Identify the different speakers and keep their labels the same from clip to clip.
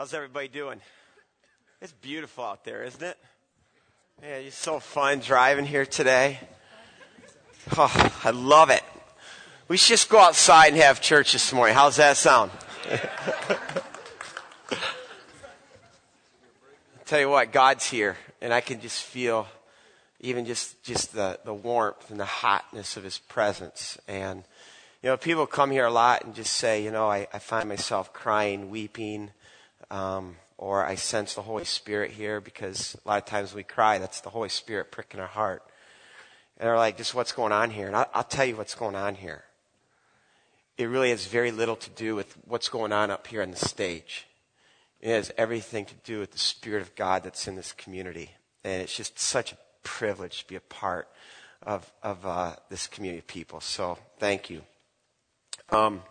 Speaker 1: How's everybody doing? It's beautiful out there, isn't it? Yeah, it's so fun driving here today. Oh, I love it. We should just go outside and have church this morning. How's that sound? tell you what, God's here, and I can just feel even just, just the, the warmth and the hotness of His presence. And, you know, people come here a lot and just say, you know, I, I find myself crying, weeping, um, or I sense the Holy Spirit here because a lot of times we cry. That's the Holy Spirit pricking our heart. And they're like, just what's going on here? And I'll, I'll tell you what's going on here. It really has very little to do with what's going on up here on the stage. It has everything to do with the Spirit of God that's in this community. And it's just such a privilege to be a part of, of uh, this community of people. So thank you. Um,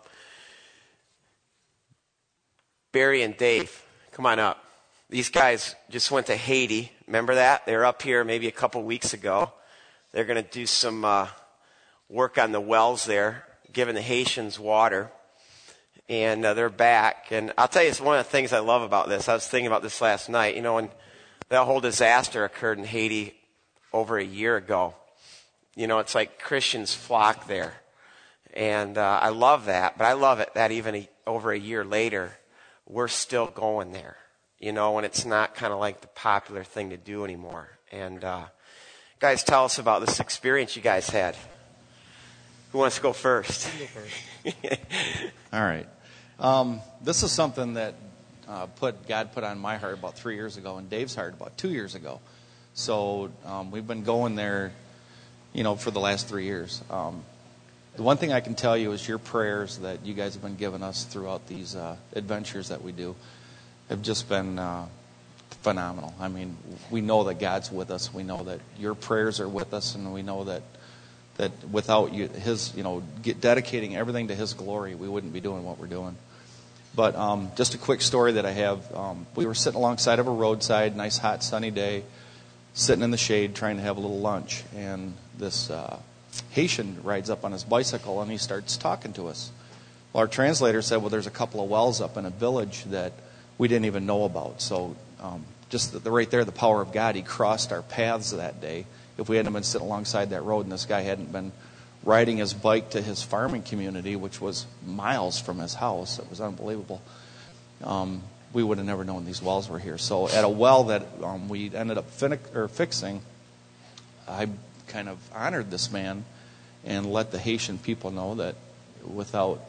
Speaker 1: Barry and Dave, come on up. These guys just went to Haiti. Remember that? They were up here maybe a couple weeks ago. They're going to do some uh, work on the wells there, giving the Haitians water. And uh, they're back. And I'll tell you, it's one of the things I love about this. I was thinking about this last night. You know, when that whole disaster occurred in Haiti over a year ago, you know, it's like Christians flock there. And uh, I love that. But I love it that even a, over a year later, we're still going there, you know, and it's not kind of like the popular thing to do anymore. And, uh, guys, tell us about this experience you guys had. Who wants to go first? Go
Speaker 2: first. All right. Um, this is something that uh, put God put on my heart about three years ago, and Dave's heart about two years ago. So um, we've been going there, you know, for the last three years. Um, the one thing I can tell you is your prayers that you guys have been giving us throughout these uh, adventures that we do have just been uh, phenomenal. I mean, we know that God's with us. We know that your prayers are with us, and we know that that without you, His, you know, dedicating everything to His glory, we wouldn't be doing what we're doing. But um, just a quick story that I have: um, we were sitting alongside of a roadside, nice hot sunny day, sitting in the shade, trying to have a little lunch, and this. Uh, Haitian rides up on his bicycle and he starts talking to us. Well, our translator said, well, there's a couple of wells up in a village that we didn't even know about. So um, just the, the, right there, the power of God, he crossed our paths that day. If we hadn't been sitting alongside that road and this guy hadn't been riding his bike to his farming community, which was miles from his house, it was unbelievable. Um, we would have never known these wells were here. So at a well that um, we ended up fin- fixing, I kind of honored this man and let the Haitian people know that without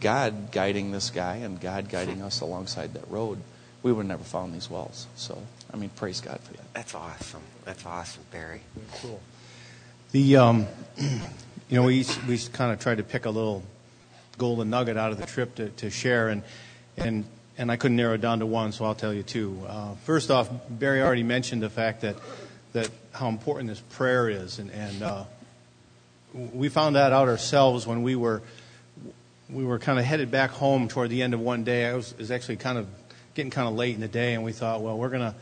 Speaker 2: God guiding this guy and God guiding us alongside that road, we would have never found these wells. So, I mean, praise God for that.
Speaker 1: That's awesome. That's awesome, Barry.
Speaker 3: Cool. The, um, you know, we, we kind of tried to pick a little golden nugget out of the trip to, to share, and, and, and I couldn't narrow it down to one, so I'll tell you two. Uh, first off, Barry already mentioned the fact that that how important this prayer is, and, and uh, we found that out ourselves when we were we were kind of headed back home toward the end of one day. I was, was actually kind of getting kind of late in the day, and we thought, well, we're going to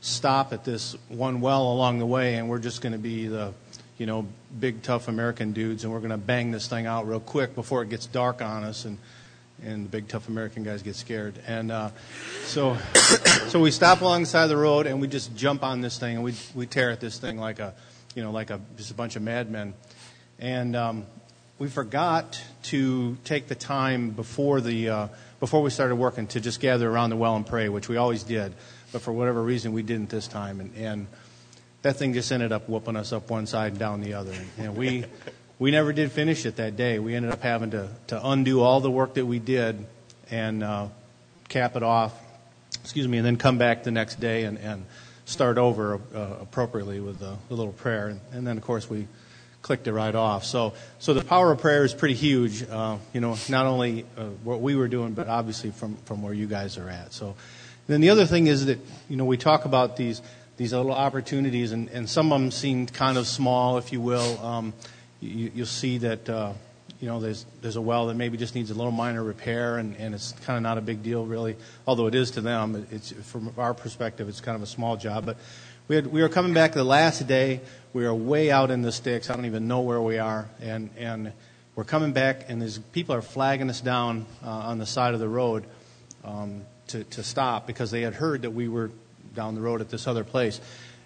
Speaker 3: stop at this one well along the way, and we're just going to be the you know big tough American dudes, and we're going to bang this thing out real quick before it gets dark on us, and and the big tough American guys get scared. And uh, so, so we stop alongside the road and we just jump on this thing and we we tear at this thing like a, you know, like a just a bunch of madmen. And um, we forgot to take the time before the uh, before we started working to just gather around the well and pray, which we always did. But for whatever reason, we didn't this time, and, and that thing just ended up whooping us up one side and down the other. And we we never did finish it that day. We ended up having to, to undo all the work that we did and uh, cap it off, excuse me, and then come back the next day and, and start over uh, appropriately with the, the little prayer. And, and, then, of course, we clicked it right off. So, so the power of prayer is pretty huge, uh, you know, not only uh, what we were doing, but obviously from, from where you guys are at. So then the other thing is that, you know, we talk about these, these little opportunities, and, and some of them seem kind of small, if you will. Um, you, will see that uh, you know there's there's a well that maybe just needs a little minor repair, and, and it's kind of not a big deal really. Although it is to them, it's from our perspective, it's kind of a small job. But we had, we were coming back the last day. We are way out in the sticks. I don't even know where we are, and and we're coming back, and there's people are flagging us down uh, on the side of the road. Um, to, to stop because they had heard that we were down the road at this other place.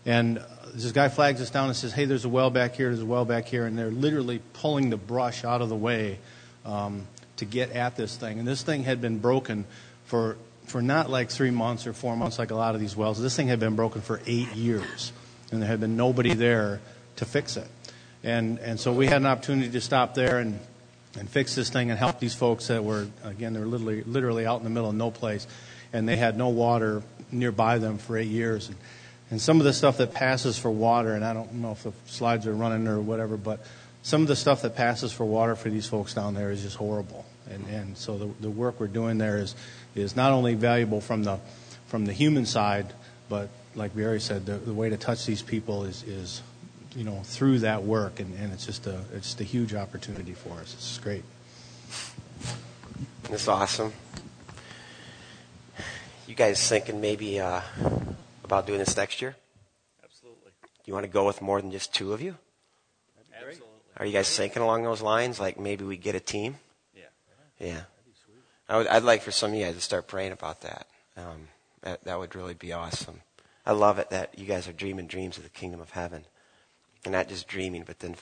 Speaker 3: And this guy flags us down and says, Hey, there's a well back here, there's a well back here. And they're literally pulling the brush out of the way um, to get at this thing. And this thing had been broken for, for not like three months or four months like a lot of these wells. This thing had been broken for eight years. And there had been nobody there to fix it. And, and so we had an opportunity to stop there and, and fix this thing and help these folks that were, again, they're literally, literally out in the middle of no place. And they had no water nearby them for eight years. And, and some of the stuff that passes for water, and I don't know if the slides are running or whatever, but some of the stuff that passes for water for these folks down there is just horrible. And, and so the, the work we're doing there is, is not only valuable from the, from the human side, but like Barry said, the, the way to touch these people is, is you know, through that work, and, and it's just a it's just a huge opportunity for us. It's great.
Speaker 1: It's awesome. You guys thinking maybe uh, about doing this next year?
Speaker 2: Absolutely.
Speaker 1: Do you want to go with more than just two of you?
Speaker 2: Absolutely.
Speaker 1: Are you guys thinking along those lines? Like maybe we get a team?
Speaker 2: Yeah.
Speaker 1: Yeah. I would, I'd like for some of you guys to start praying about that. Um, that. That would really be awesome. I love it that you guys are dreaming dreams of the kingdom of heaven. And not just dreaming, but then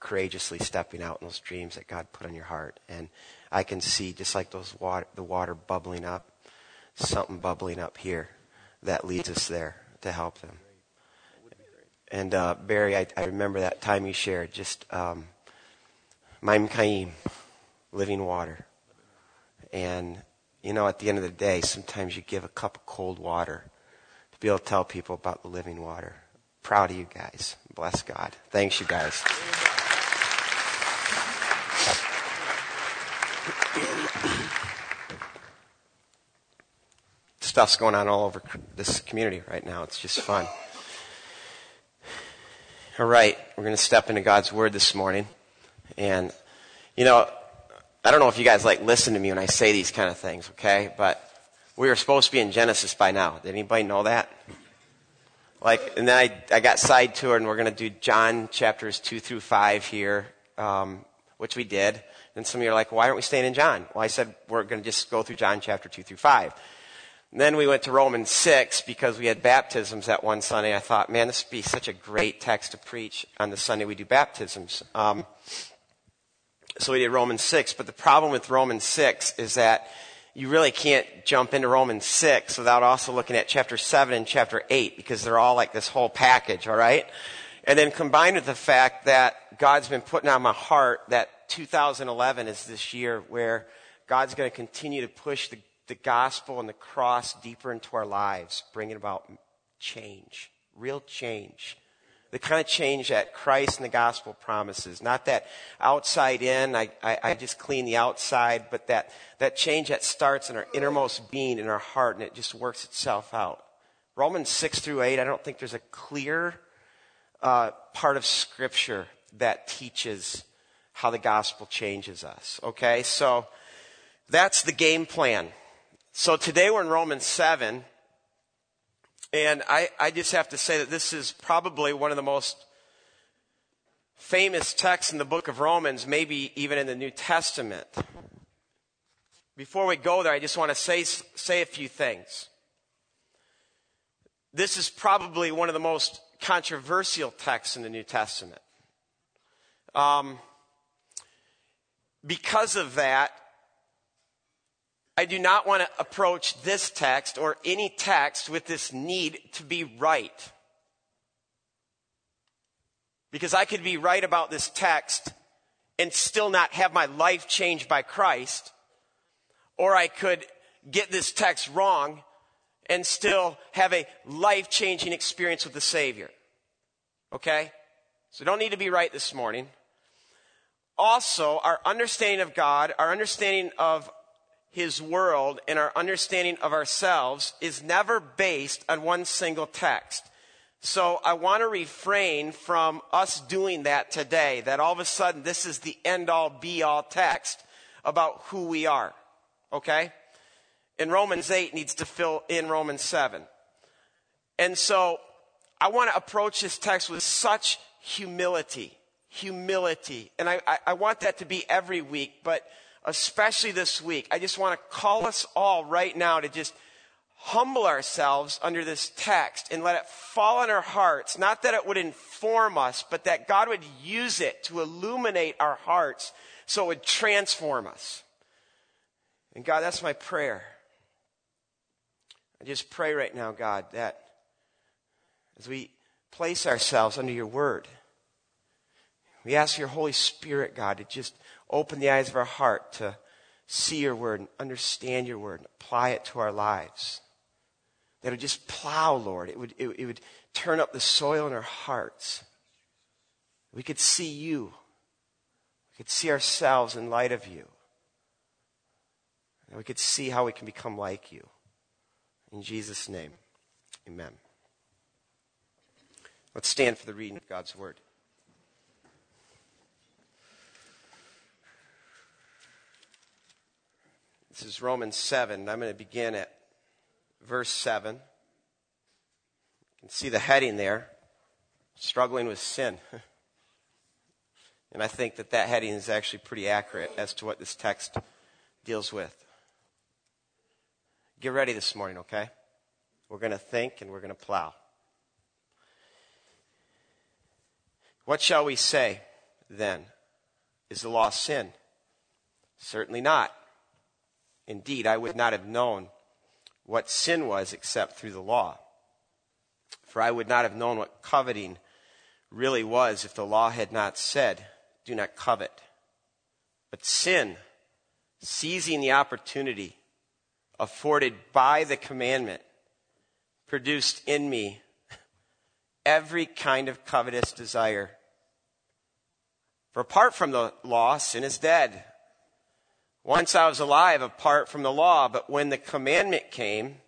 Speaker 1: courageously stepping out in those dreams that God put on your heart. And I can see, just like those water, the water bubbling up, something bubbling up here that leads us there to help them. And uh, Barry, I, I remember that time you shared just um, Mayim Chayim, living water. And, you know, at the end of the day, sometimes you give a cup of cold water to be able to tell people about the living water. Proud of you guys. Bless God. Thanks, you guys. Stuff's going on all over this community right now. It's just fun. All right, we're going to step into God's Word this morning. And, you know, I don't know if you guys like listen to me when I say these kind of things, okay? But we were supposed to be in Genesis by now. Did anybody know that? Like, and then I, I got side toured, and we're going to do John chapters 2 through 5 here, um, which we did. And some of you are like, why aren't we staying in John? Well, I said we're going to just go through John chapter 2 through 5. And then we went to Romans 6 because we had baptisms that one Sunday. I thought, man, this would be such a great text to preach on the Sunday we do baptisms. Um, so we did Romans 6. But the problem with Romans 6 is that you really can't jump into Romans 6 without also looking at chapter 7 and chapter 8 because they're all like this whole package, all right? And then combined with the fact that God's been putting on my heart that 2011 is this year where God's going to continue to push the, the gospel and the cross deeper into our lives, bringing about change, real change the kind of change that Christ and the gospel promises. Not that outside in, I, I, I, just clean the outside, but that, that change that starts in our innermost being, in our heart, and it just works itself out. Romans 6 through 8, I don't think there's a clear uh, part of Scripture that teaches how the gospel changes us. Okay? So that's the game plan. So today we're in Romans 7. And I, I just have to say that this is probably one of the most famous texts in the book of Romans, maybe even in the New Testament. Before we go there, I just want to say, say a few things. This is probably one of the most controversial texts in the New Testament. Um, because of that, I do not want to approach this text or any text with this need to be right. Because I could be right about this text and still not have my life changed by Christ, or I could get this text wrong and still have a life changing experience with the Savior. Okay? So don't need to be right this morning. Also, our understanding of God, our understanding of his world and our understanding of ourselves is never based on one single text. So I want to refrain from us doing that today, that all of a sudden this is the end all be all text about who we are. Okay? And Romans 8 needs to fill in Romans 7. And so I want to approach this text with such humility. Humility. And I, I, I want that to be every week, but especially this week, I just want to call us all right now to just humble ourselves under this text and let it fall on our hearts. Not that it would inform us, but that God would use it to illuminate our hearts so it would transform us. And God, that's my prayer. I just pray right now, God, that as we place ourselves under your word, we ask your Holy Spirit, God, to just open the eyes of our heart to see your word and understand your word and apply it to our lives that would just plow, Lord. It would, it, it would turn up the soil in our hearts. We could see you. We could see ourselves in light of you. And we could see how we can become like you. In Jesus' name, amen. Let's stand for the reading of God's word. This is Romans 7. I'm going to begin at verse 7. You can see the heading there struggling with sin. and I think that that heading is actually pretty accurate as to what this text deals with. Get ready this morning, okay? We're going to think and we're going to plow. What shall we say then? Is the law sin? Certainly not. Indeed, I would not have known what sin was except through the law. For I would not have known what coveting really was if the law had not said, Do not covet. But sin, seizing the opportunity afforded by the commandment, produced in me every kind of covetous desire. For apart from the law, sin is dead. Once I was alive apart from the law, but when the commandment came,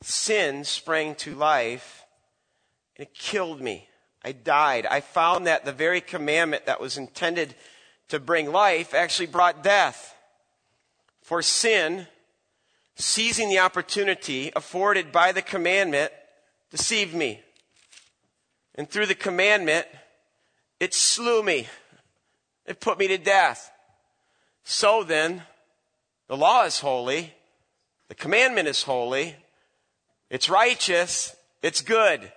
Speaker 1: sin sprang to life and it killed me. I died. I found that the very commandment that was intended to bring life actually brought death. For sin, seizing the opportunity afforded by the commandment, deceived me. And through the commandment, it slew me. It put me to death. So then, the law is holy, the commandment is holy, it's righteous, it's good.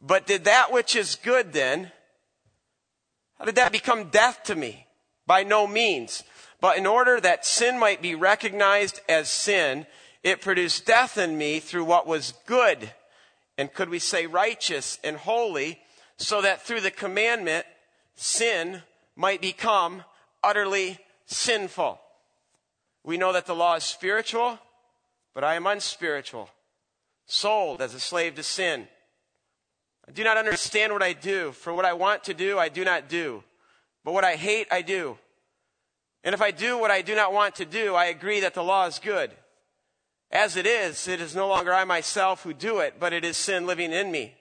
Speaker 1: But did that which is good then, how did that become death to me? By no means. But in order that sin might be recognized as sin, it produced death in me through what was good. And could we say righteous and holy, so that through the commandment, sin might become utterly sinful. We know that the law is spiritual, but I am unspiritual, sold as a slave to sin. I do not understand what I do, for what I want to do, I do not do. But what I hate, I do. And if I do what I do not want to do, I agree that the law is good. As it is, it is no longer I myself who do it, but it is sin living in me.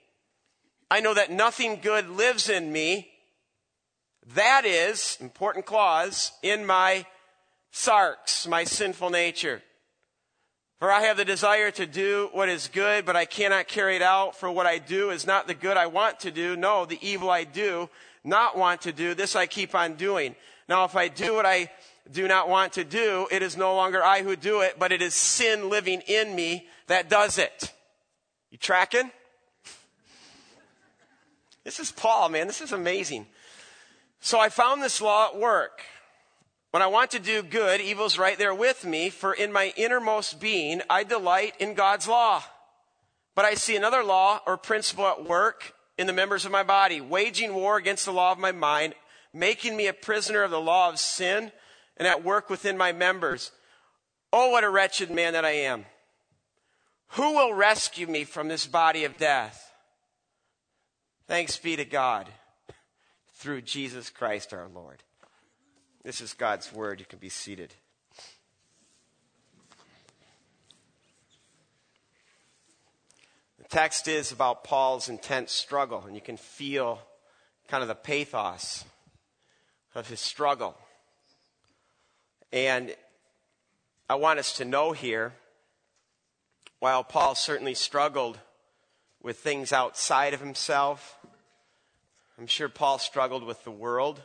Speaker 1: I know that nothing good lives in me, that is, important clause, in my sarx, my sinful nature. For I have the desire to do what is good, but I cannot carry it out, for what I do is not the good I want to do. No, the evil I do not want to do, this I keep on doing. Now, if I do what I do not want to do, it is no longer I who do it, but it is sin living in me that does it. You tracking? This is Paul, man. This is amazing. So I found this law at work. When I want to do good, evil's right there with me, for in my innermost being, I delight in God's law. But I see another law or principle at work in the members of my body, waging war against the law of my mind, making me a prisoner of the law of sin, and at work within my members. Oh, what a wretched man that I am. Who will rescue me from this body of death? Thanks be to God through Jesus Christ our Lord. This is God's word. You can be seated. The text is about Paul's intense struggle, and you can feel kind of the pathos of his struggle. And I want us to know here, while Paul certainly struggled with things outside of himself, I'm sure Paul struggled with the world.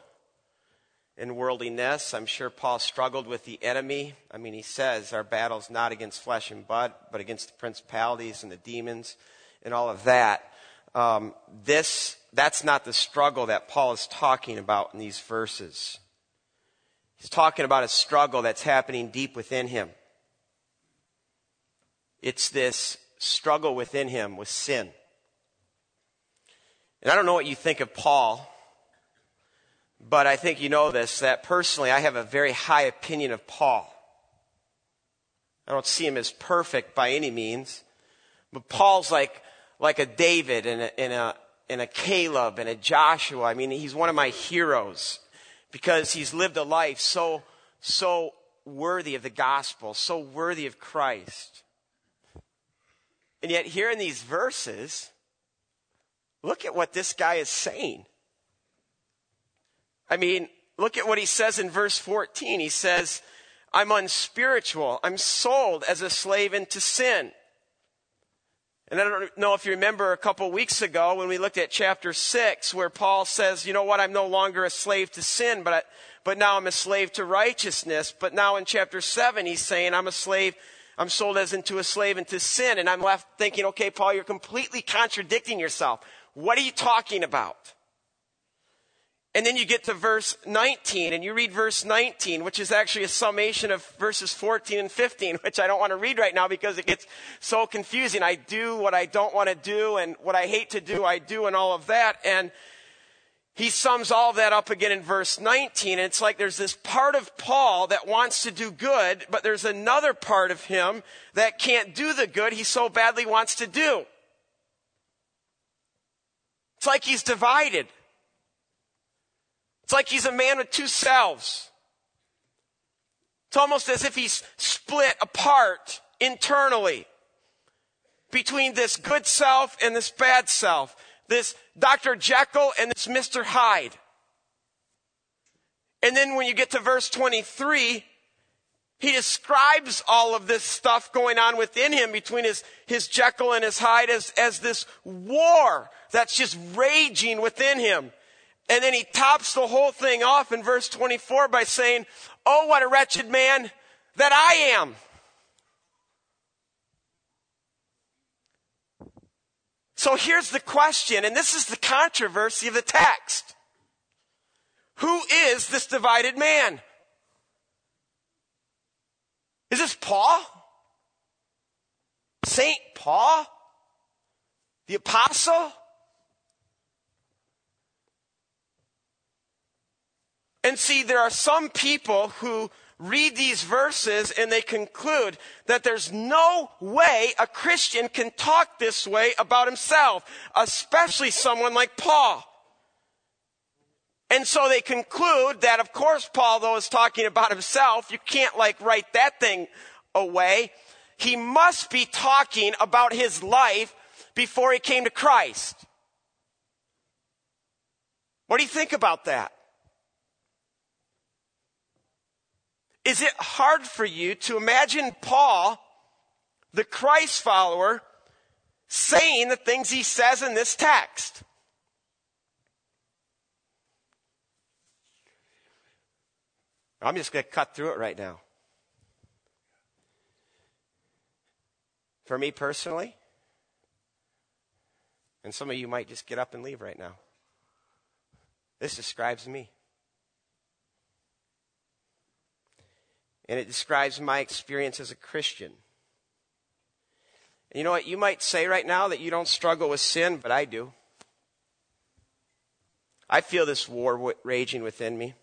Speaker 1: in worldliness. I'm sure Paul struggled with the enemy. I mean, he says our battle's not against flesh and blood, but against the principalities and the demons and all of that. Um, this, that's not the struggle that Paul is talking about in these verses. He's talking about a struggle that's happening deep within him. It's this struggle within him with sin. And I don't know what you think of Paul. But I think you know this that personally, I have a very high opinion of Paul. I don't see him as perfect by any means, but Paul's like, like a David and a, and, a, and a Caleb and a Joshua. I mean, he's one of my heroes because he's lived a life so, so worthy of the gospel, so worthy of Christ. And yet, here in these verses, look at what this guy is saying. I mean, look at what he says in verse 14. He says, I'm unspiritual. I'm sold as a slave into sin. And I don't know if you remember a couple weeks ago when we looked at chapter 6 where Paul says, you know what, I'm no longer a slave to sin, but, I, but now I'm a slave to righteousness. But now in chapter 7 he's saying, I'm a slave, I'm sold as into a slave into sin. And I'm left thinking, okay, Paul, you're completely contradicting yourself. What are you talking about? And then you get to verse 19, and you read verse 19, which is actually a summation of verses 14 and 15, which I don't want to read right now because it gets so confusing. I do what I don't want to do, and what I hate to do, I do, and all of that. And he sums all that up again in verse 19. And it's like there's this part of Paul that wants to do good, but there's another part of him that can't do the good he so badly wants to do. It's like he's divided. It's like he's a man with two selves. It's almost as if he's split apart internally between this good self and this bad self, this Dr. Jekyll and this Mr. Hyde. And then when you get to verse 23, he describes all of this stuff going on within him between his, his Jekyll and his Hyde as, as this war that's just raging within him. And then he tops the whole thing off in verse 24 by saying, Oh, what a wretched man that I am. So here's the question, and this is the controversy of the text. Who is this divided man? Is this Paul? Saint Paul? The apostle? And see, there are some people who read these verses and they conclude that there's no way a Christian can talk this way about himself, especially someone like Paul. And so they conclude that, of course, Paul, though, is talking about himself. You can't, like, write that thing away. He must be talking about his life before he came to Christ. What do you think about that? Is it hard for you to imagine Paul, the Christ follower, saying the things he says in this text? I'm just going to cut through it right now. For me personally, and some of you might just get up and leave right now, this describes me. and it describes my experience as a Christian. And you know what? You might say right now that you don't struggle with sin, but I do. I feel this war raging within me.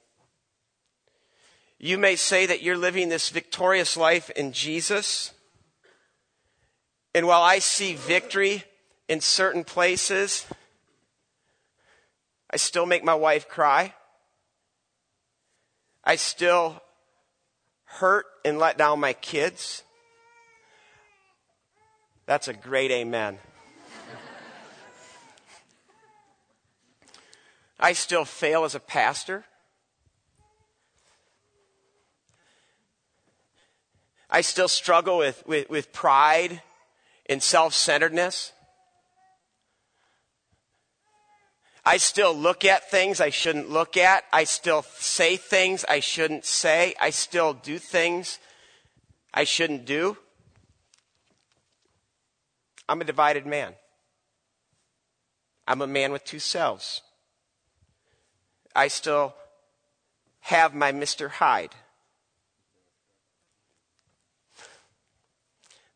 Speaker 1: You may say that you're living this victorious life in Jesus. And while I see victory in certain places, I still make my wife cry. I still hurt and let down my kids? That's a great amen. I still fail as a pastor. I still struggle with, with, with pride and self centeredness. I still look at things I shouldn't look at. I still say things I shouldn't say. I still do things I shouldn't do. I'm a divided man. I'm a man with two selves. I still have my Mr. Hyde.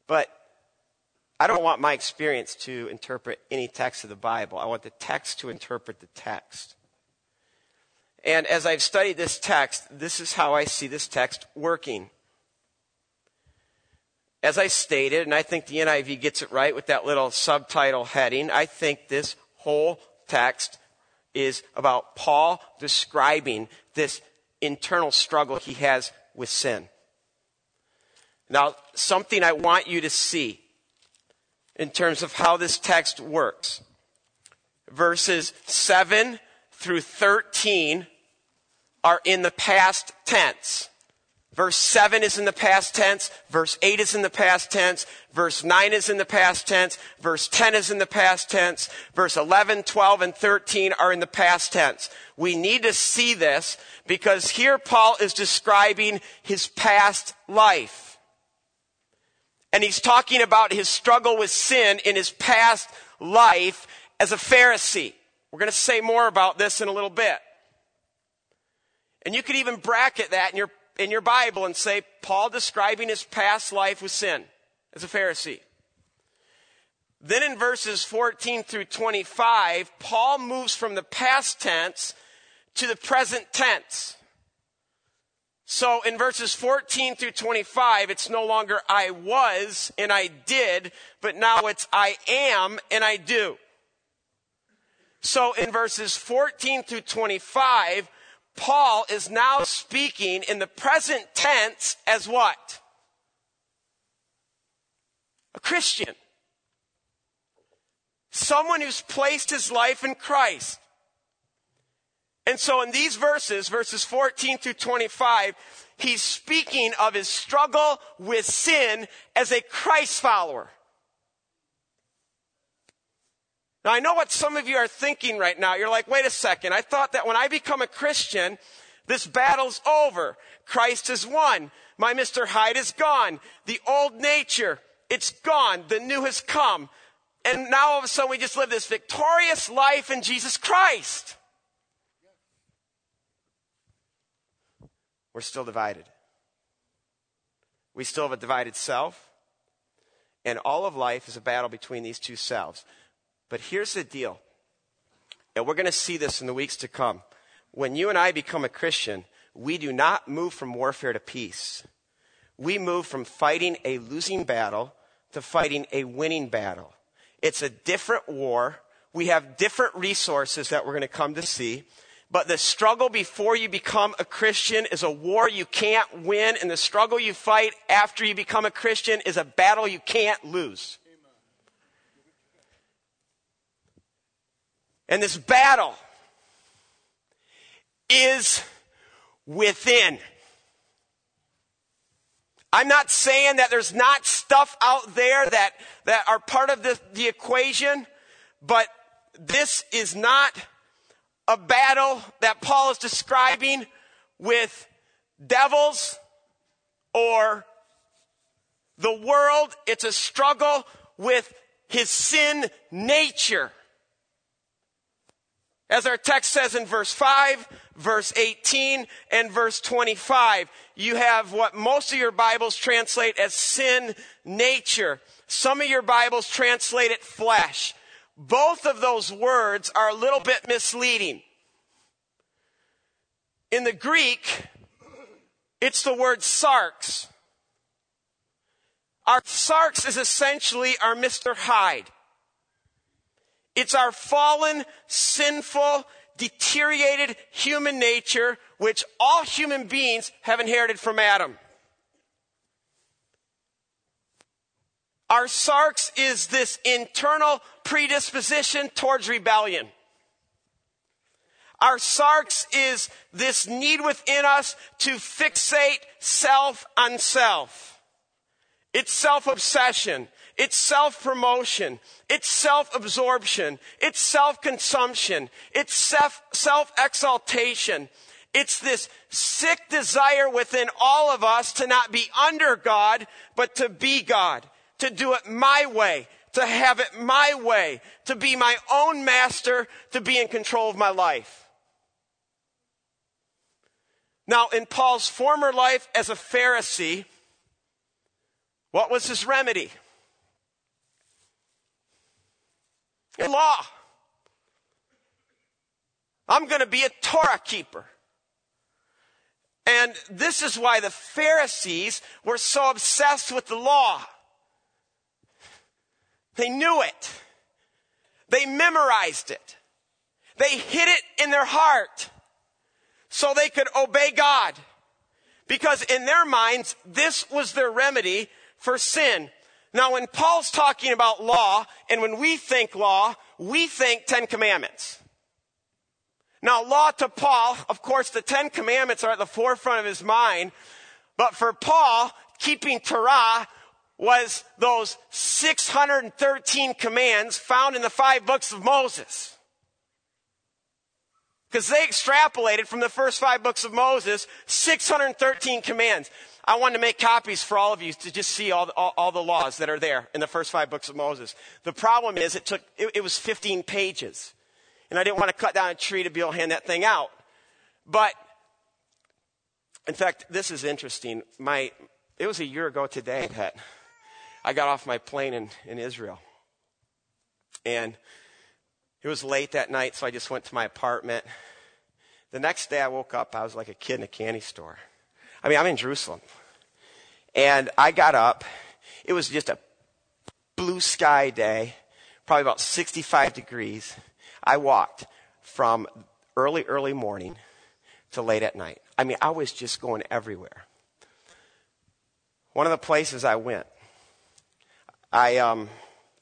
Speaker 1: But I don't want my experience to interpret any text of the Bible. I want the text to interpret the text. And as I've studied this text, this is how I see this text working. As I stated, and I think the NIV gets it right with that little subtitle heading, I think this whole text is about Paul describing this internal struggle he has with sin. Now, something I want you to see in terms of how this text works. Verses 7 through 13 are in the past tense. Verse 7 is in the past tense. Verse 8 is in the past tense. Verse 9 is in the past tense. Verse 10 is in the past tense. Verse 11, 12, and 13 are in the past tense. We need to see this because here Paul is describing his past life. And he's talking about his struggle with sin in his past life as a Pharisee. We're going to say more about this in a little bit. And you could even bracket that in your, in your Bible and say, Paul describing his past life with sin as a Pharisee. Then in verses 14 through 25, Paul moves from the past tense to the present tense. So in verses 14 through 25, it's no longer I was and I did, but now it's I am and I do. So in verses 14 through 25, Paul is now speaking in the present tense as what? A Christian. Someone who's placed his life in Christ. And so in these verses, verses 14 through 25, he's speaking of his struggle with sin as a Christ follower. Now I know what some of you are thinking right now. You're like, wait a second. I thought that when I become a Christian, this battle's over. Christ is won. My Mr. Hyde is gone. The old nature, it's gone. The new has come. And now all of a sudden we just live this victorious life in Jesus Christ. We're still divided. We still have a divided self, and all of life is a battle between these two selves. But here's the deal, and we're going to see this in the weeks to come. When you and I become a Christian, we do not move from warfare to peace. We move from fighting a losing battle to fighting a winning battle. It's a different war. We have different resources that we're going to come to see. But the struggle before you become a Christian is a war you can't win, and the struggle you fight after you become a Christian is a battle you can't lose. And this battle is within. I'm not saying that there's not stuff out there that, that are part of the, the equation, but this is not a battle that Paul is describing with devils or the world. It's a struggle with his sin nature. As our text says in verse 5, verse 18, and verse 25, you have what most of your Bibles translate as sin nature. Some of your Bibles translate it flesh both of those words are a little bit misleading. In the Greek, it's the word sarx. Our sarx is essentially our Mr. Hyde. It's our fallen, sinful, deteriorated human nature, which all human beings have inherited from Adam. Our sarx is this internal predisposition towards rebellion. Our sarx is this need within us to fixate self on self. It's self obsession. It's self promotion. It's self absorption. It's self consumption. It's self exaltation. It's this sick desire within all of us to not be under God, but to be God, to do it my way, to have it my way, to be my own master, to be in control of my life. Now, in Paul's former life as a Pharisee, what was his remedy? In law. I'm going to be a Torah keeper. And this is why the Pharisees were so obsessed with the law. They knew it. They memorized it. They hid it in their heart so they could obey God. Because in their minds, this was their remedy for sin. Now, when Paul's talking about law, and when we think law, we think Ten Commandments. Now, law to Paul, of course, the Ten Commandments are at the forefront of his mind. But for Paul, keeping Torah was those 613 commands found in the five books of Moses. Because they extrapolated from the first five books of Moses 613 commands. I wanted to make copies for all of you to just see all the, all, all the laws that are there in the first five books of Moses. The problem is it took, it, it was 15 pages. And I didn't want to cut down a tree to be able to hand that thing out. But, in fact, this is interesting. My, it was a year ago today that I got off my plane in, in Israel. And it was late that night, so I just went to my apartment. The next day I woke up, I was like a kid in a candy store. I mean, I'm in Jerusalem. And I got up. It was just a blue sky day, probably about 65 degrees. I walked from early, early morning to late at night. I mean, I was just going everywhere. One of the places I went, I, um,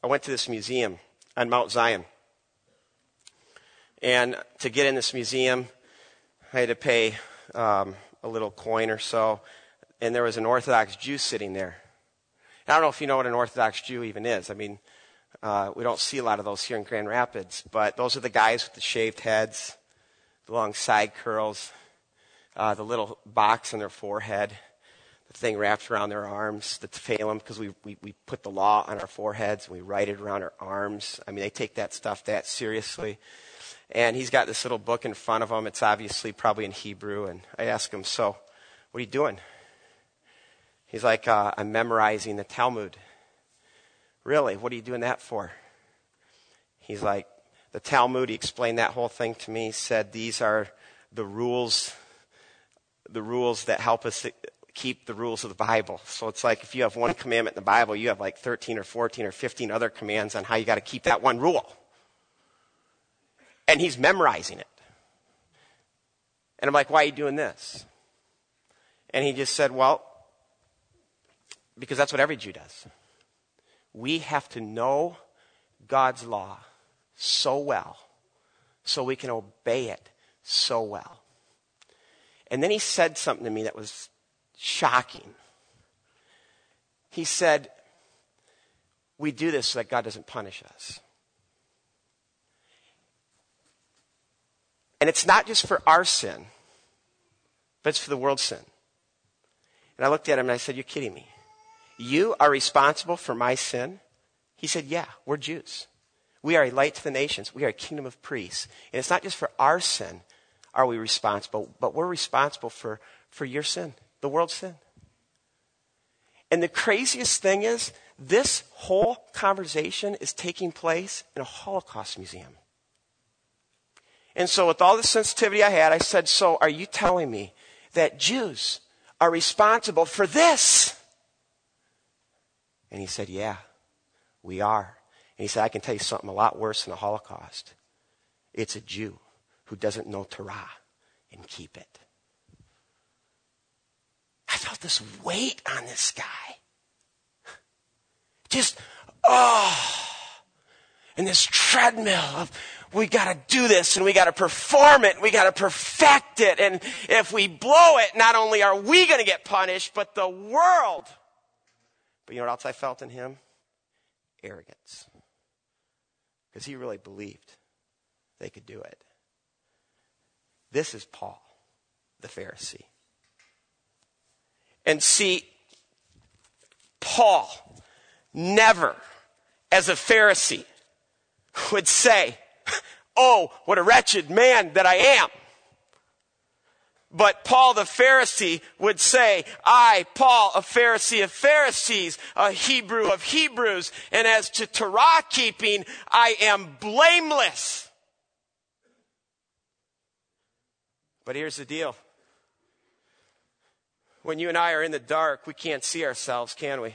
Speaker 1: I went to this museum on Mount Zion. And to get in this museum, I had to pay um, a little coin or so. And there was an Orthodox Jew sitting there. I don't know if you know what an Orthodox Jew even is. I mean, uh, we don't see a lot of those here in Grand Rapids, but those are the guys with the shaved heads, the long side curls, uh, the little box on their forehead, the thing wrapped around their arms, the tefillin, because we, we, we put the law on our foreheads and we write it around our arms. I mean, they take that stuff that seriously. And he's got this little book in front of him. It's obviously probably in Hebrew. And I ask him, So, what are you doing? He's like, uh, I'm memorizing the Talmud. Really? What are you doing that for? He's like, The Talmud, he explained that whole thing to me, said these are the rules, the rules that help us keep the rules of the Bible. So it's like if you have one commandment in the Bible, you have like 13 or 14 or 15 other commands on how you got to keep that one rule and he's memorizing it. And I'm like, why are you doing this? And he just said, well, because that's what every Jew does. We have to know God's law so well so we can obey it so well. And then he said something to me that was shocking. He said, We do this so that God doesn't punish us. And it's not just for our sin, but it's for the world's sin. And I looked at him and I said, You're kidding me. You are responsible for my sin? He said, Yeah, we're Jews. We are a light to the nations. We are a kingdom of priests. And it's not just for our sin are we responsible, but we're responsible for, for your sin, the world's sin. And the craziest thing is, this whole conversation is taking place in a Holocaust museum. And so, with all the sensitivity I had, I said, So, are you telling me that Jews are responsible for this? And he said, Yeah, we are. And he said, I can tell you something a lot worse than the Holocaust. It's a Jew who doesn't know Torah and keep it. I felt this weight on this guy. Just, oh, and this treadmill of we got to do this and we got to perform it. and We got to perfect it. And if we blow it, not only are we going to get punished, but the world. But you know what else I felt in him? arrogance because he really believed they could do it. This is Paul, the Pharisee. And see, Paul never, as a Pharisee, would say, Oh, what a wretched man that I am. But Paul the Pharisee would say, I, Paul, a Pharisee of Pharisees, a Hebrew of Hebrews, and as to Torah keeping, I am blameless. But here's the deal. When you and I are in the dark, we can't see ourselves, can we?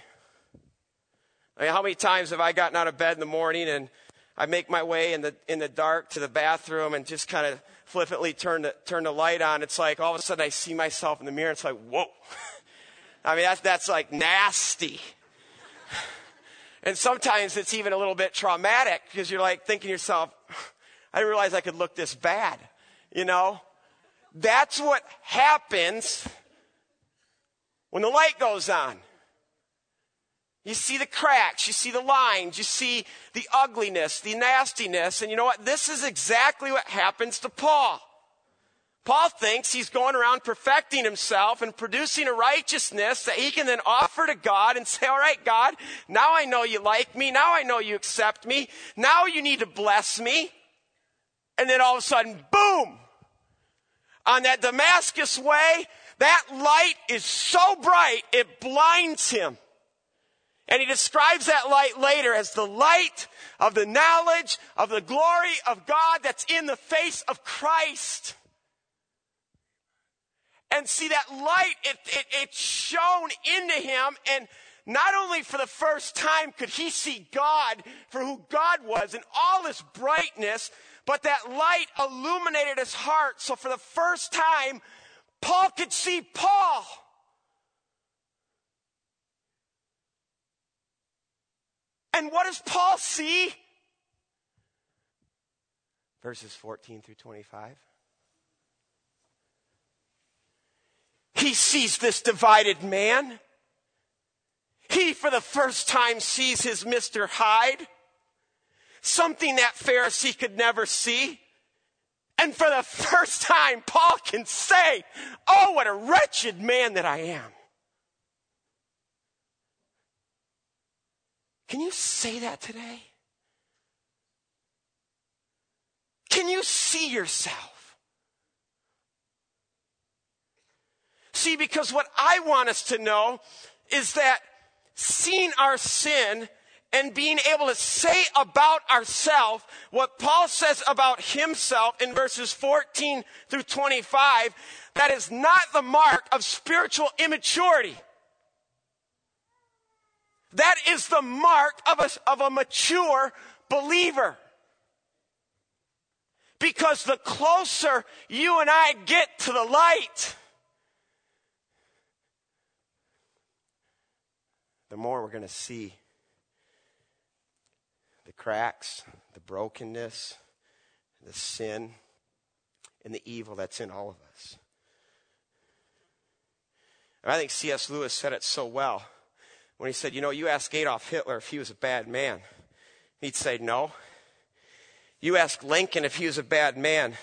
Speaker 1: I mean, how many times have I gotten out of bed in the morning and I make my way in the, in the dark to the bathroom and just kind of flippantly turn the, turn the light on. It's like all of a sudden I see myself in the mirror. It's like, whoa. I mean, that's, that's like nasty. And sometimes it's even a little bit traumatic because you're like thinking to yourself, I didn't realize I could look this bad. You know? That's what happens when the light goes on. You see the cracks, you see the lines, you see the ugliness, the nastiness, and you know what? This is exactly what happens to Paul. Paul thinks he's going around perfecting himself and producing a righteousness that he can then offer to God and say, all right, God, now I know you like me. Now I know you accept me. Now you need to bless me. And then all of a sudden, boom! On that Damascus way, that light is so bright, it blinds him. And he describes that light later as the light of the knowledge of the glory of God that's in the face of Christ. And see that light, it, it, it shone into him and not only for the first time could he see God for who God was in all his brightness, but that light illuminated his heart. So for the first time, Paul could see Paul. And what does Paul see? Verses 14 through 25. He sees this divided man. He, for the first time, sees his Mr. Hyde. Something that Pharisee could never see. And for the first time, Paul can say, Oh, what a wretched man that I am. Can you say that today? Can you see yourself? See, because what I want us to know is that seeing our sin and being able to say about ourselves what Paul says about himself in verses 14 through 25, that is not the mark of spiritual immaturity. That is the mark of a, of a mature believer. Because the closer you and I get to the light, the more we're going to see cracks, the brokenness, the sin, and the evil that's in all of us. And I think C.S. Lewis said it so well when he said, You know, you ask Adolf Hitler if he was a bad man. He'd say, No. You ask Lincoln if he was a bad man.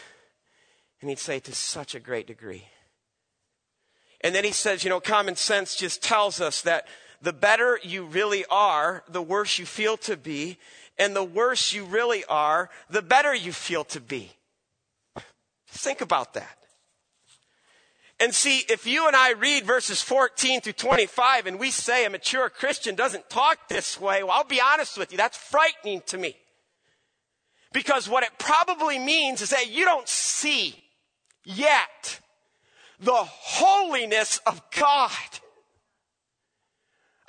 Speaker 1: And he'd say, To such a great degree. And then he says, You know, common sense just tells us that the better you really are, the worse you feel to be. And the worse you really are, the better you feel to be. Think about that. And see, if you and I read verses 14 through 25 and we say a mature Christian doesn't talk this way, well, I'll be honest with you, that's frightening to me. Because what it probably means is that you don't see yet the holiness of God.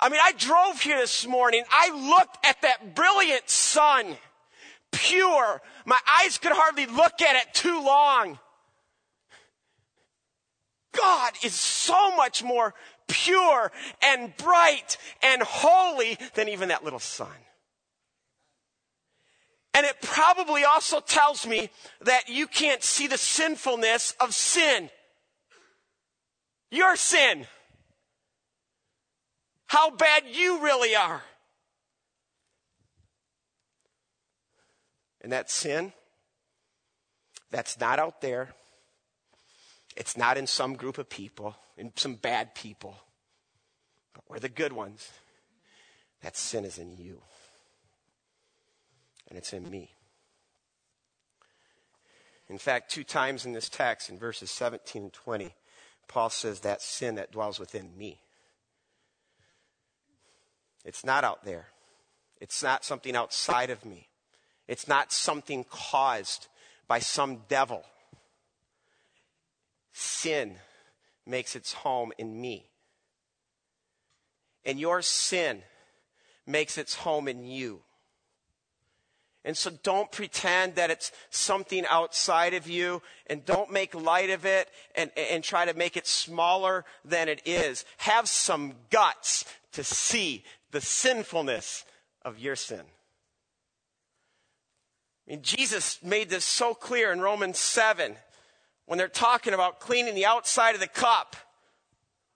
Speaker 1: I mean, I drove here this morning. I looked at that brilliant sun, pure. My eyes could hardly look at it too long. God is so much more pure and bright and holy than even that little sun. And it probably also tells me that you can't see the sinfulness of sin. Your sin. How bad you really are. And that sin, that's not out there. It's not in some group of people, in some bad people, but we're the good ones. That sin is in you. And it's in me. In fact, two times in this text, in verses 17 and 20, Paul says that sin that dwells within me. It's not out there. It's not something outside of me. It's not something caused by some devil. Sin makes its home in me. And your sin makes its home in you. And so don't pretend that it's something outside of you and don't make light of it and, and try to make it smaller than it is. Have some guts to see the sinfulness of your sin. I mean, Jesus made this so clear in Romans 7 when they're talking about cleaning the outside of the cup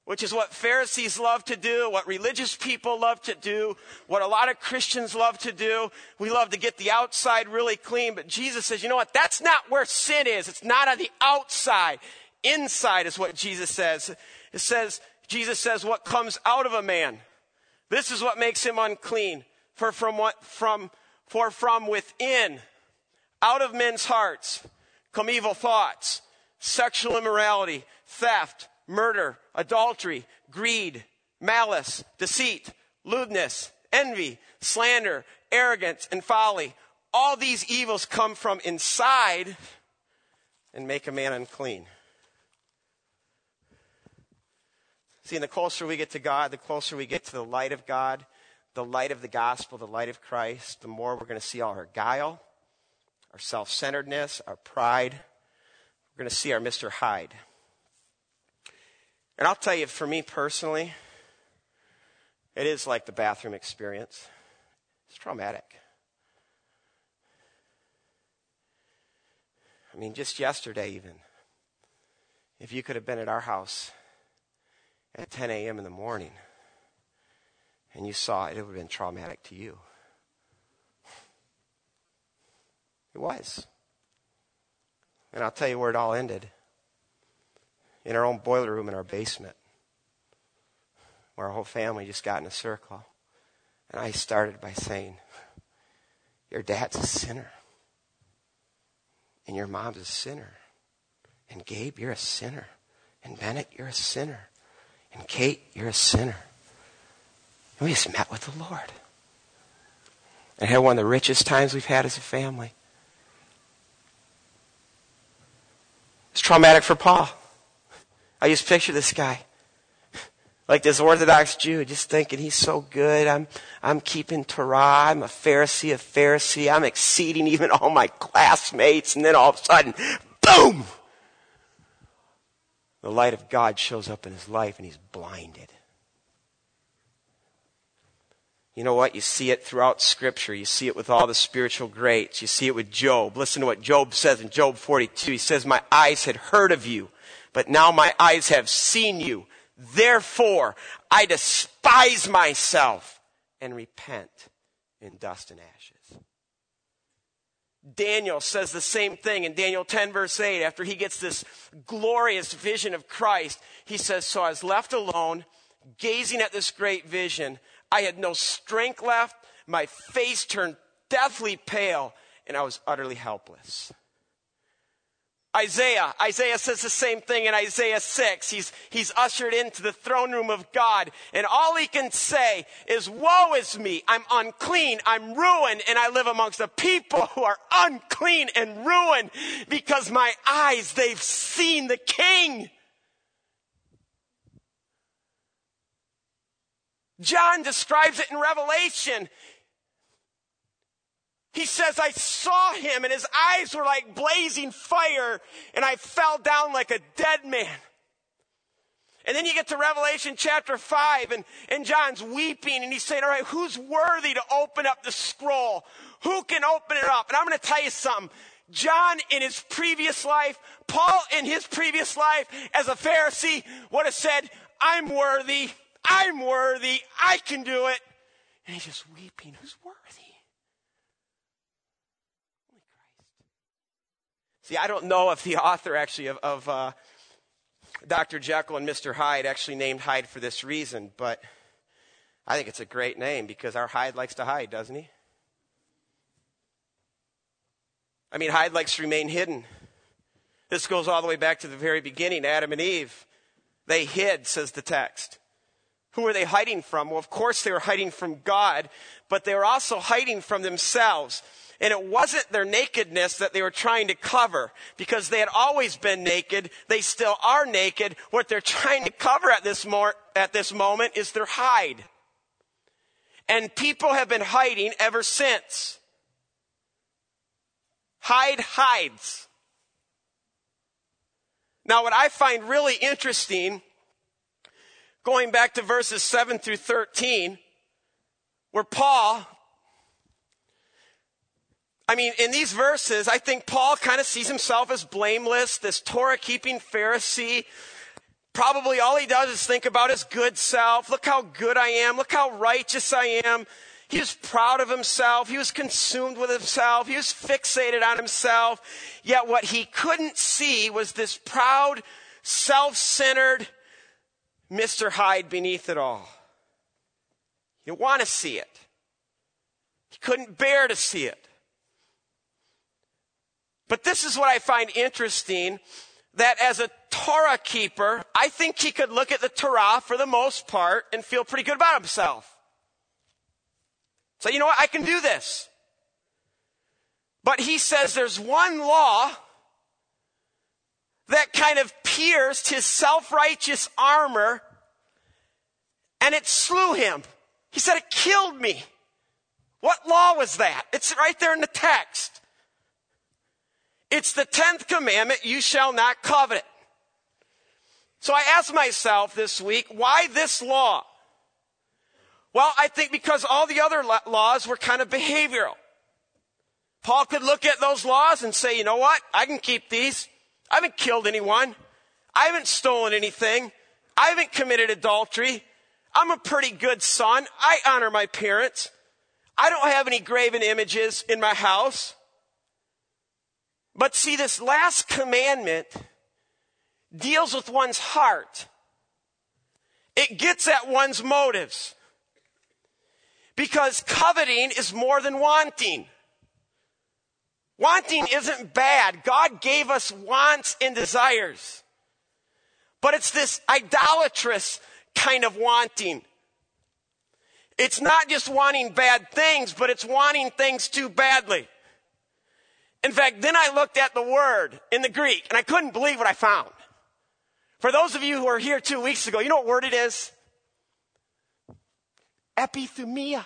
Speaker 1: which is what Pharisees love to do, what religious people love to do, what a lot of Christians love to do. We love to get the outside really clean, but Jesus says, you know what? That's not where sin is. It's not on the outside. Inside is what Jesus says. It says, Jesus says, what comes out of a man. This is what makes him unclean. For from what, from, for from within, out of men's hearts, come evil thoughts, sexual immorality, theft, murder, adultery, greed, malice, deceit, lewdness, envy, slander, arrogance, and folly. All these evils come from inside and make a man unclean. See, and the closer we get to God, the closer we get to the light of God, the light of the gospel, the light of Christ, the more we're going to see all our guile, our self centeredness, our pride. We're going to see our Mr. Hyde. And I'll tell you, for me personally, it is like the bathroom experience. It's traumatic. I mean, just yesterday, even, if you could have been at our house at 10 a.m. in the morning and you saw it, it would have been traumatic to you. It was. And I'll tell you where it all ended in our own boiler room in our basement, where our whole family just got in a circle. And I started by saying, Your dad's a sinner. And your mom's a sinner. And Gabe, you're a sinner. And Bennett, you're a sinner. And Kate, you're a sinner. And we just met with the Lord. And had one of the richest times we've had as a family. It's traumatic for Paul. I just picture this guy. Like this Orthodox Jew, just thinking he's so good. I'm, I'm keeping Torah. I'm a Pharisee of Pharisee. I'm exceeding even all my classmates. And then all of a sudden, boom! The light of God shows up in his life and he's blinded. You know what? You see it throughout Scripture. You see it with all the spiritual greats. You see it with Job. Listen to what Job says in Job 42. He says, My eyes had heard of you but now my eyes have seen you. Therefore, I despise myself and repent in dust and ashes. Daniel says the same thing in Daniel 10, verse 8. After he gets this glorious vision of Christ, he says, So I was left alone, gazing at this great vision. I had no strength left. My face turned deathly pale, and I was utterly helpless. Isaiah, Isaiah says the same thing in Isaiah 6. He's, he's ushered into the throne room of God, and all he can say is, Woe is me! I'm unclean, I'm ruined, and I live amongst a people who are unclean and ruined because my eyes, they've seen the King. John describes it in Revelation. He says, I saw him and his eyes were like blazing fire and I fell down like a dead man. And then you get to Revelation chapter 5 and, and John's weeping and he's saying, all right, who's worthy to open up the scroll? Who can open it up? And I'm going to tell you something. John in his previous life, Paul in his previous life as a Pharisee would have said, I'm worthy. I'm worthy. I can do it. And he's just weeping. Who's worthy? See, I don't know if the author actually of, of uh, Dr. Jekyll and Mr. Hyde actually named Hyde for this reason, but I think it's a great name because our Hyde likes to hide, doesn't he? I mean, Hyde likes to remain hidden. This goes all the way back to the very beginning Adam and Eve. They hid, says the text. Who were they hiding from? Well, of course, they were hiding from God, but they were also hiding from themselves. And it wasn't their nakedness that they were trying to cover because they had always been naked. They still are naked. What they're trying to cover at this, at this moment is their hide. And people have been hiding ever since. Hide hides. Now, what I find really interesting, going back to verses 7 through 13, where Paul, I mean, in these verses, I think Paul kind of sees himself as blameless, this Torah keeping Pharisee. Probably all he does is think about his good self. Look how good I am. Look how righteous I am. He was proud of himself. He was consumed with himself. He was fixated on himself. Yet what he couldn't see was this proud, self-centered Mr. Hyde beneath it all. He didn't want to see it. He couldn't bear to see it. But this is what I find interesting that as a Torah keeper, I think he could look at the Torah for the most part and feel pretty good about himself. So, you know what? I can do this. But he says there's one law that kind of pierced his self righteous armor and it slew him. He said it killed me. What law was that? It's right there in the text. It's the 10th commandment, you shall not covet. So I asked myself this week, why this law? Well, I think because all the other laws were kind of behavioral. Paul could look at those laws and say, you know what? I can keep these. I haven't killed anyone. I haven't stolen anything. I haven't committed adultery. I'm a pretty good son. I honor my parents. I don't have any graven images in my house. But see, this last commandment deals with one's heart. It gets at one's motives. Because coveting is more than wanting. Wanting isn't bad. God gave us wants and desires. But it's this idolatrous kind of wanting. It's not just wanting bad things, but it's wanting things too badly. In fact, then I looked at the word in the Greek and I couldn't believe what I found. For those of you who were here two weeks ago, you know what word it is? epithumia.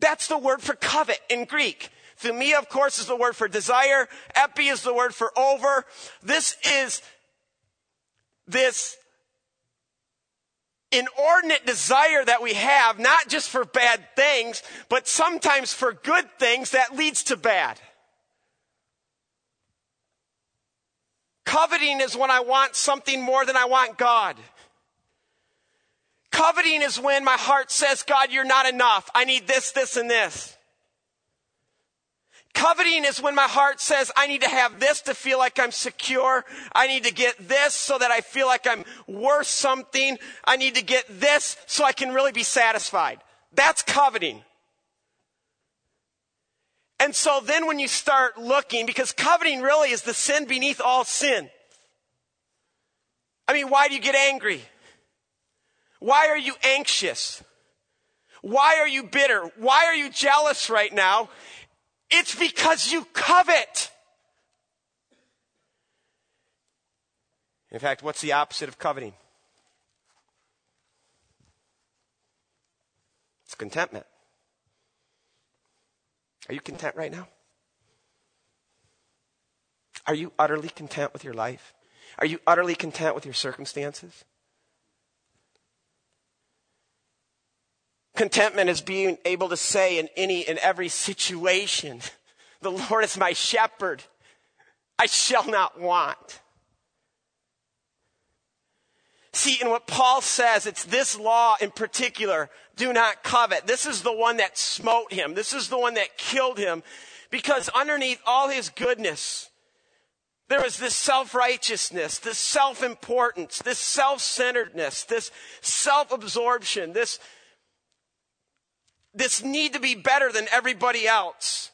Speaker 1: That's the word for covet in Greek. Thumia, of course, is the word for desire. Epi is the word for over. This is this inordinate desire that we have, not just for bad things, but sometimes for good things that leads to bad. Coveting is when I want something more than I want God. Coveting is when my heart says, God, you're not enough. I need this, this, and this. Coveting is when my heart says, I need to have this to feel like I'm secure. I need to get this so that I feel like I'm worth something. I need to get this so I can really be satisfied. That's coveting. And so then when you start looking, because coveting really is the sin beneath all sin. I mean, why do you get angry? Why are you anxious? Why are you bitter? Why are you jealous right now? It's because you covet. In fact, what's the opposite of coveting? It's contentment. Are you content right now? Are you utterly content with your life? Are you utterly content with your circumstances? Contentment is being able to say in any and every situation, the Lord is my shepherd. I shall not want. See, in what Paul says, it's this law in particular, do not covet. This is the one that smote him. This is the one that killed him Because underneath all his goodness, there was this self righteousness, this self importance, this self centeredness, this self absorption, this, this need to be better than everybody else.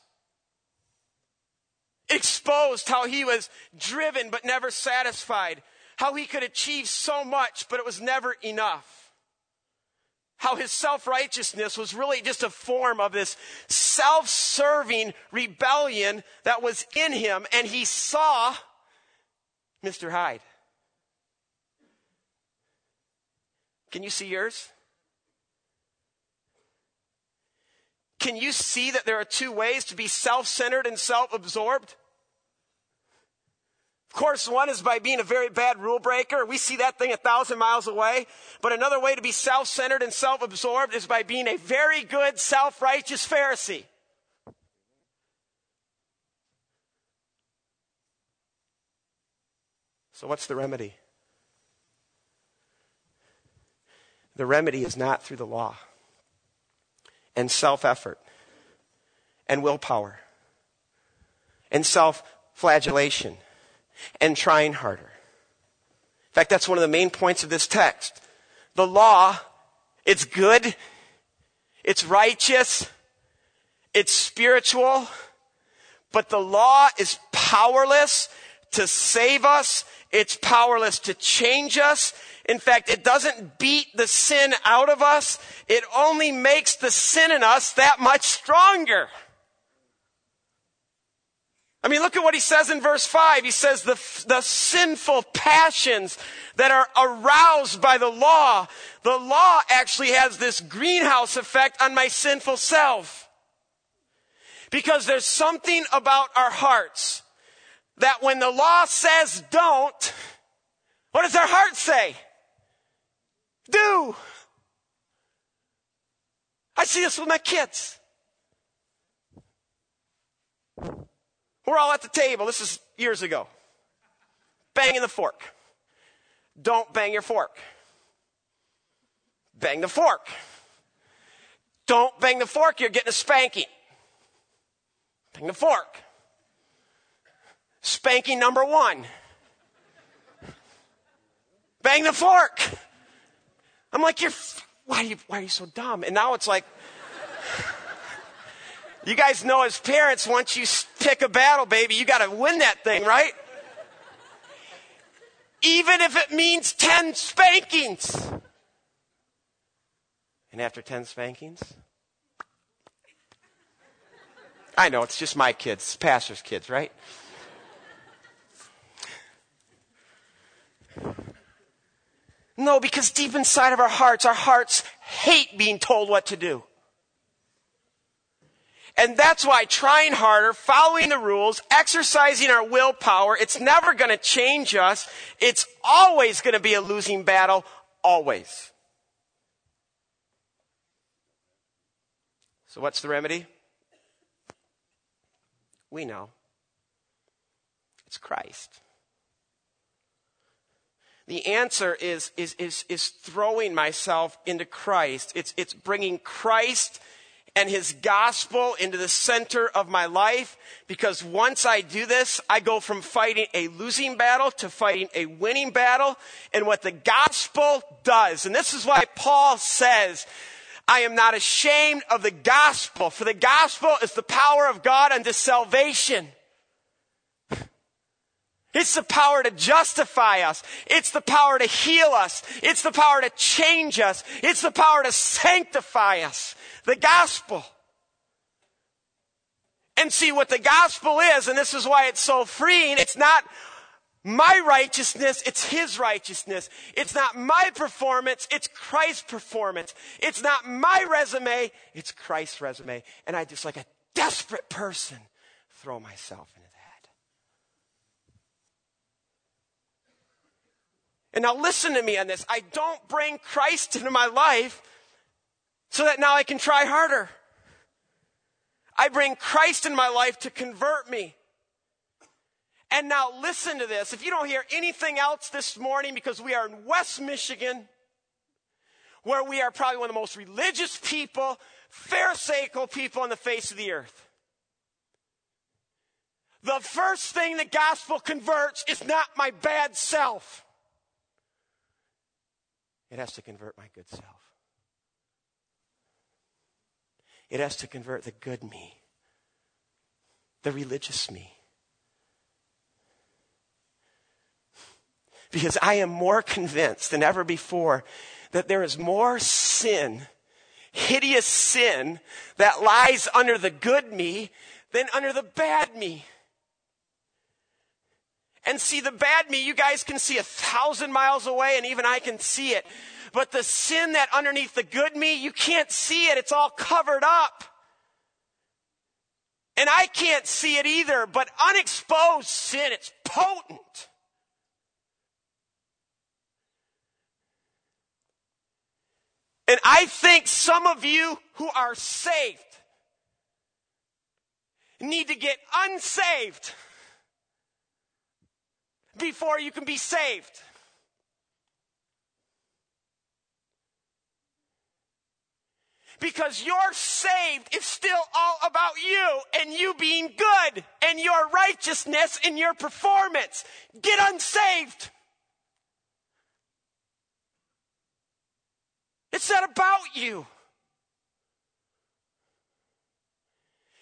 Speaker 1: Exposed how he was driven but never satisfied, how he could achieve so much but it was never enough how his self righteousness was really just a form of this self serving rebellion that was in him, and he saw Mr. Hyde. Can you see yours? Can you see that there are two ways to be self centered and self absorbed? Of course, one is by being a very bad rule breaker. We see that thing a thousand miles away. But another way to be self centered and self absorbed is by being a very good self righteous Pharisee. So, what's the remedy? The remedy is not through the law and self effort and willpower and self flagellation and trying harder. In fact, that's one of the main points of this text. The law, it's good, it's righteous, it's spiritual, but the law is powerless to save us. It's powerless to change us. In fact, it doesn't beat the sin out of us. It only makes the sin in us that much stronger. I mean, look at what he says in verse 5. He says the, the sinful passions that are aroused by the law, the law actually has this greenhouse effect on my sinful self. Because there's something about our hearts that when the law says don't, what does our heart say? Do. I see this with my kids. We're all at the table. This is years ago. Banging the fork. Don't bang your fork. Bang the fork. Don't bang the fork, you're getting a spanking. Bang the fork. Spanking number one. Bang the fork. I'm like, you're, why are you, why are you so dumb? And now it's like, you guys know as parents, once you pick a battle, baby, you got to win that thing, right? Even if it means 10 spankings. And after 10 spankings, I know it's just my kids, pastor's kids, right? No, because deep inside of our hearts, our hearts hate being told what to do. And that's why trying harder, following the rules, exercising our willpower, it's never going to change us. It's always going to be a losing battle, always. So, what's the remedy? We know. It's Christ. The answer is, is, is, is throwing myself into Christ. It's, it's bringing Christ and his gospel into the center of my life because once I do this, I go from fighting a losing battle to fighting a winning battle. And what the gospel does, and this is why Paul says, I am not ashamed of the gospel, for the gospel is the power of God unto salvation. It's the power to justify us. It's the power to heal us. It's the power to change us. It's the power to sanctify us the gospel. And see what the gospel is, and this is why it's so freeing. It's not my righteousness, it's His righteousness. It's not my performance, it's Christ's performance. It's not my resume, it's Christ's resume. And I just, like a desperate person, throw myself in that. And now listen to me on this. I don't bring Christ into my life so that now I can try harder. I bring Christ in my life to convert me. And now listen to this. If you don't hear anything else this morning, because we are in West Michigan, where we are probably one of the most religious people, Pharisaical people on the face of the earth. The first thing the gospel converts is not my bad self. It has to convert my good self. It has to convert the good me, the religious me. Because I am more convinced than ever before that there is more sin, hideous sin, that lies under the good me than under the bad me. And see, the bad me, you guys can see a thousand miles away, and even I can see it. But the sin that underneath the good me, you can't see it. It's all covered up. And I can't see it either, but unexposed sin, it's potent. And I think some of you who are saved need to get unsaved before you can be saved. Because you're saved is still all about you and you being good and your righteousness and your performance. Get unsaved. It's not about you.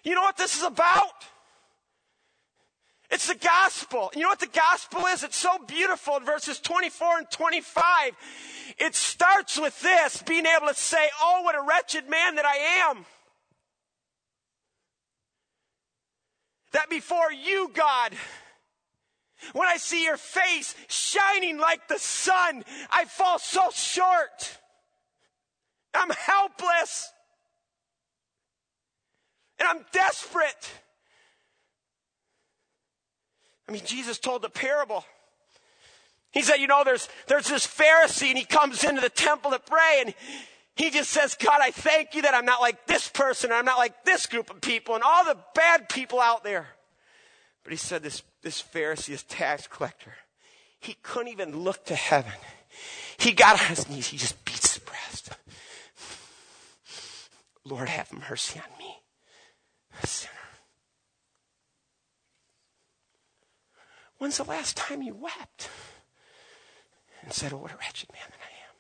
Speaker 1: You know what this is about? It's the gospel. You know what the gospel is? It's so beautiful in verses 24 and 25. It starts with this being able to say, Oh, what a wretched man that I am. That before you, God, when I see your face shining like the sun, I fall so short. I'm helpless. And I'm desperate. I mean, Jesus told the parable. He said, you know, there's, there's this Pharisee and he comes into the temple to pray and he just says, God, I thank you that I'm not like this person and I'm not like this group of people and all the bad people out there. But he said, this, this Pharisee, this tax collector, he couldn't even look to heaven. He got on his knees. He just beats his breast. Lord, have mercy on me, sinner. When's the last time you wept and said, Oh, what a wretched man that I am?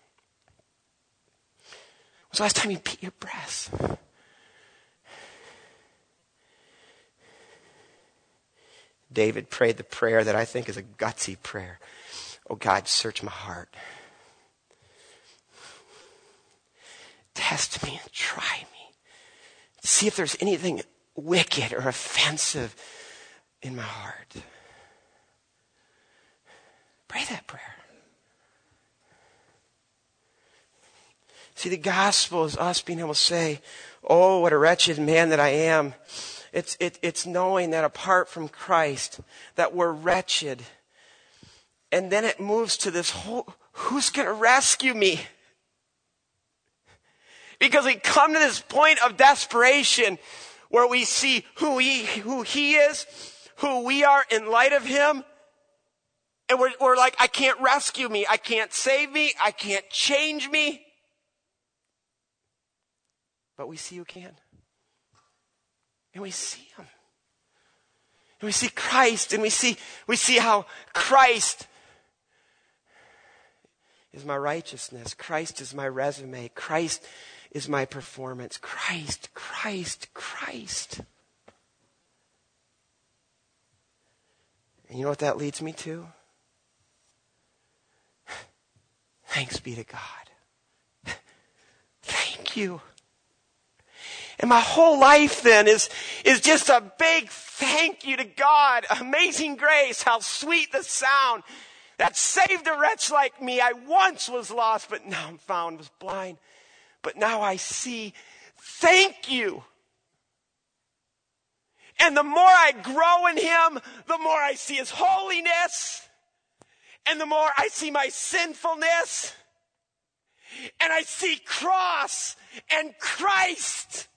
Speaker 1: When's the last time you beat your breast? David prayed the prayer that I think is a gutsy prayer. Oh God, search my heart. Test me and try me. See if there's anything wicked or offensive in my heart. Pray that prayer. See, the gospel is us being able to say, Oh, what a wretched man that I am. It's, it, it's knowing that apart from Christ, that we're wretched. And then it moves to this whole, who's going to rescue me? Because we come to this point of desperation where we see who he, who he is, who we are in light of him, and we're, we're like, I can't rescue me. I can't save me. I can't change me. But we see who can. And we see him. And we see Christ and we see, we see how Christ is my righteousness. Christ is my resume. Christ is my performance. Christ, Christ, Christ. And you know what that leads me to? Thanks be to God. Thank you. And my whole life then is, is just a big thank you to God. Amazing grace. How sweet the sound that saved a wretch like me. I once was lost, but now I'm found, was blind. But now I see. Thank you. And the more I grow in Him, the more I see His holiness and the more I see my sinfulness, and I see cross and Christ.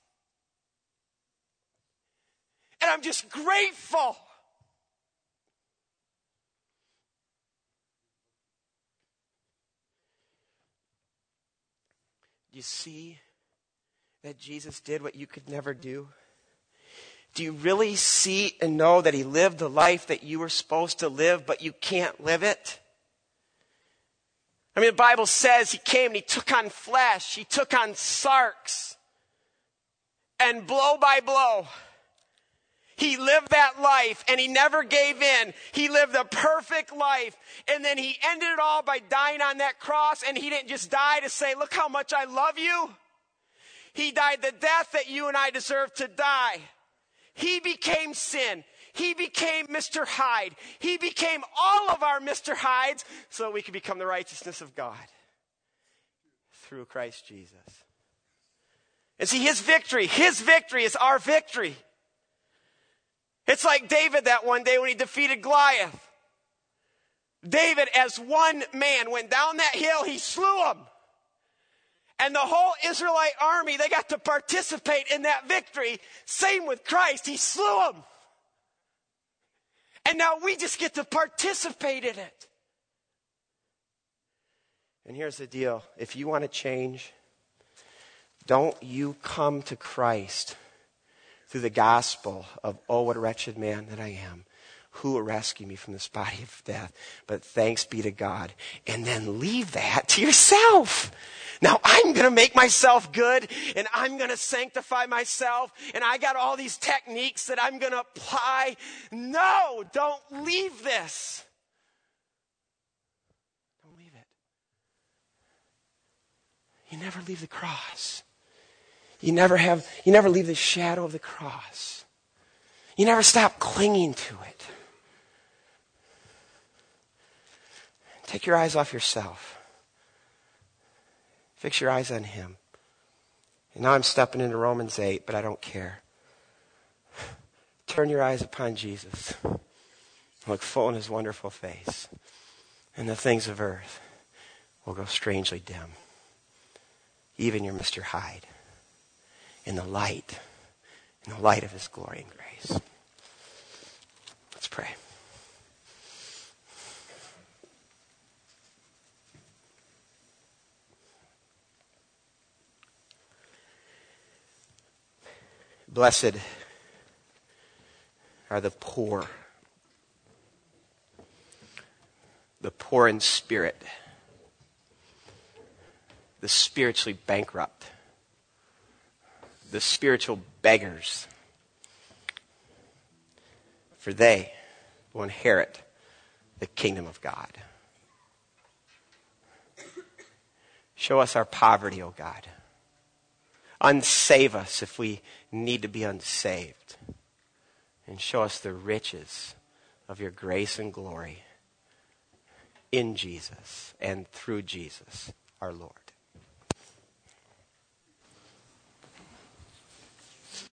Speaker 1: And I'm just grateful. You see that Jesus did what you could never do? Do you really see and know that he lived the life that you were supposed to live, but you can't live it? I mean, the Bible says he came and he took on flesh, he took on sarx, and blow by blow, he lived that life and he never gave in. He lived a perfect life. And then he ended it all by dying on that cross. And he didn't just die to say, Look how much I love you. He died the death that you and I deserve to die. He became sin. He became Mr. Hyde. He became all of our Mr. Hydes so that we could become the righteousness of God through Christ Jesus. And see, his victory, his victory is our victory. It's like David that one day when he defeated Goliath. David, as one man, went down that hill, he slew him. And the whole Israelite army, they got to participate in that victory. Same with Christ, he slew them. And now we just get to participate in it. And here's the deal if you want to change, don't you come to Christ through the gospel of, oh, what a wretched man that I am. Who will rescue me from this body of death? But thanks be to God. And then leave that to yourself. Now I'm going to make myself good and I'm going to sanctify myself and I got all these techniques that I'm going to apply. No, don't leave this. Don't leave it. You never leave the cross. You never have, you never leave the shadow of the cross. You never stop clinging to it. Take your eyes off yourself. Fix your eyes on Him. And now I'm stepping into Romans 8, but I don't care. Turn your eyes upon Jesus. Look full in His wonderful face. And the things of earth will go strangely dim. Even your Mr. Hyde in the light, in the light of His glory and grace. Let's pray. Blessed are the poor, the poor in spirit, the spiritually bankrupt the spiritual beggars, for they will inherit the kingdom of God. Show us our poverty, O oh God. Unsave us if we need to be unsaved. And show us the riches of your grace and glory in Jesus and through Jesus our Lord.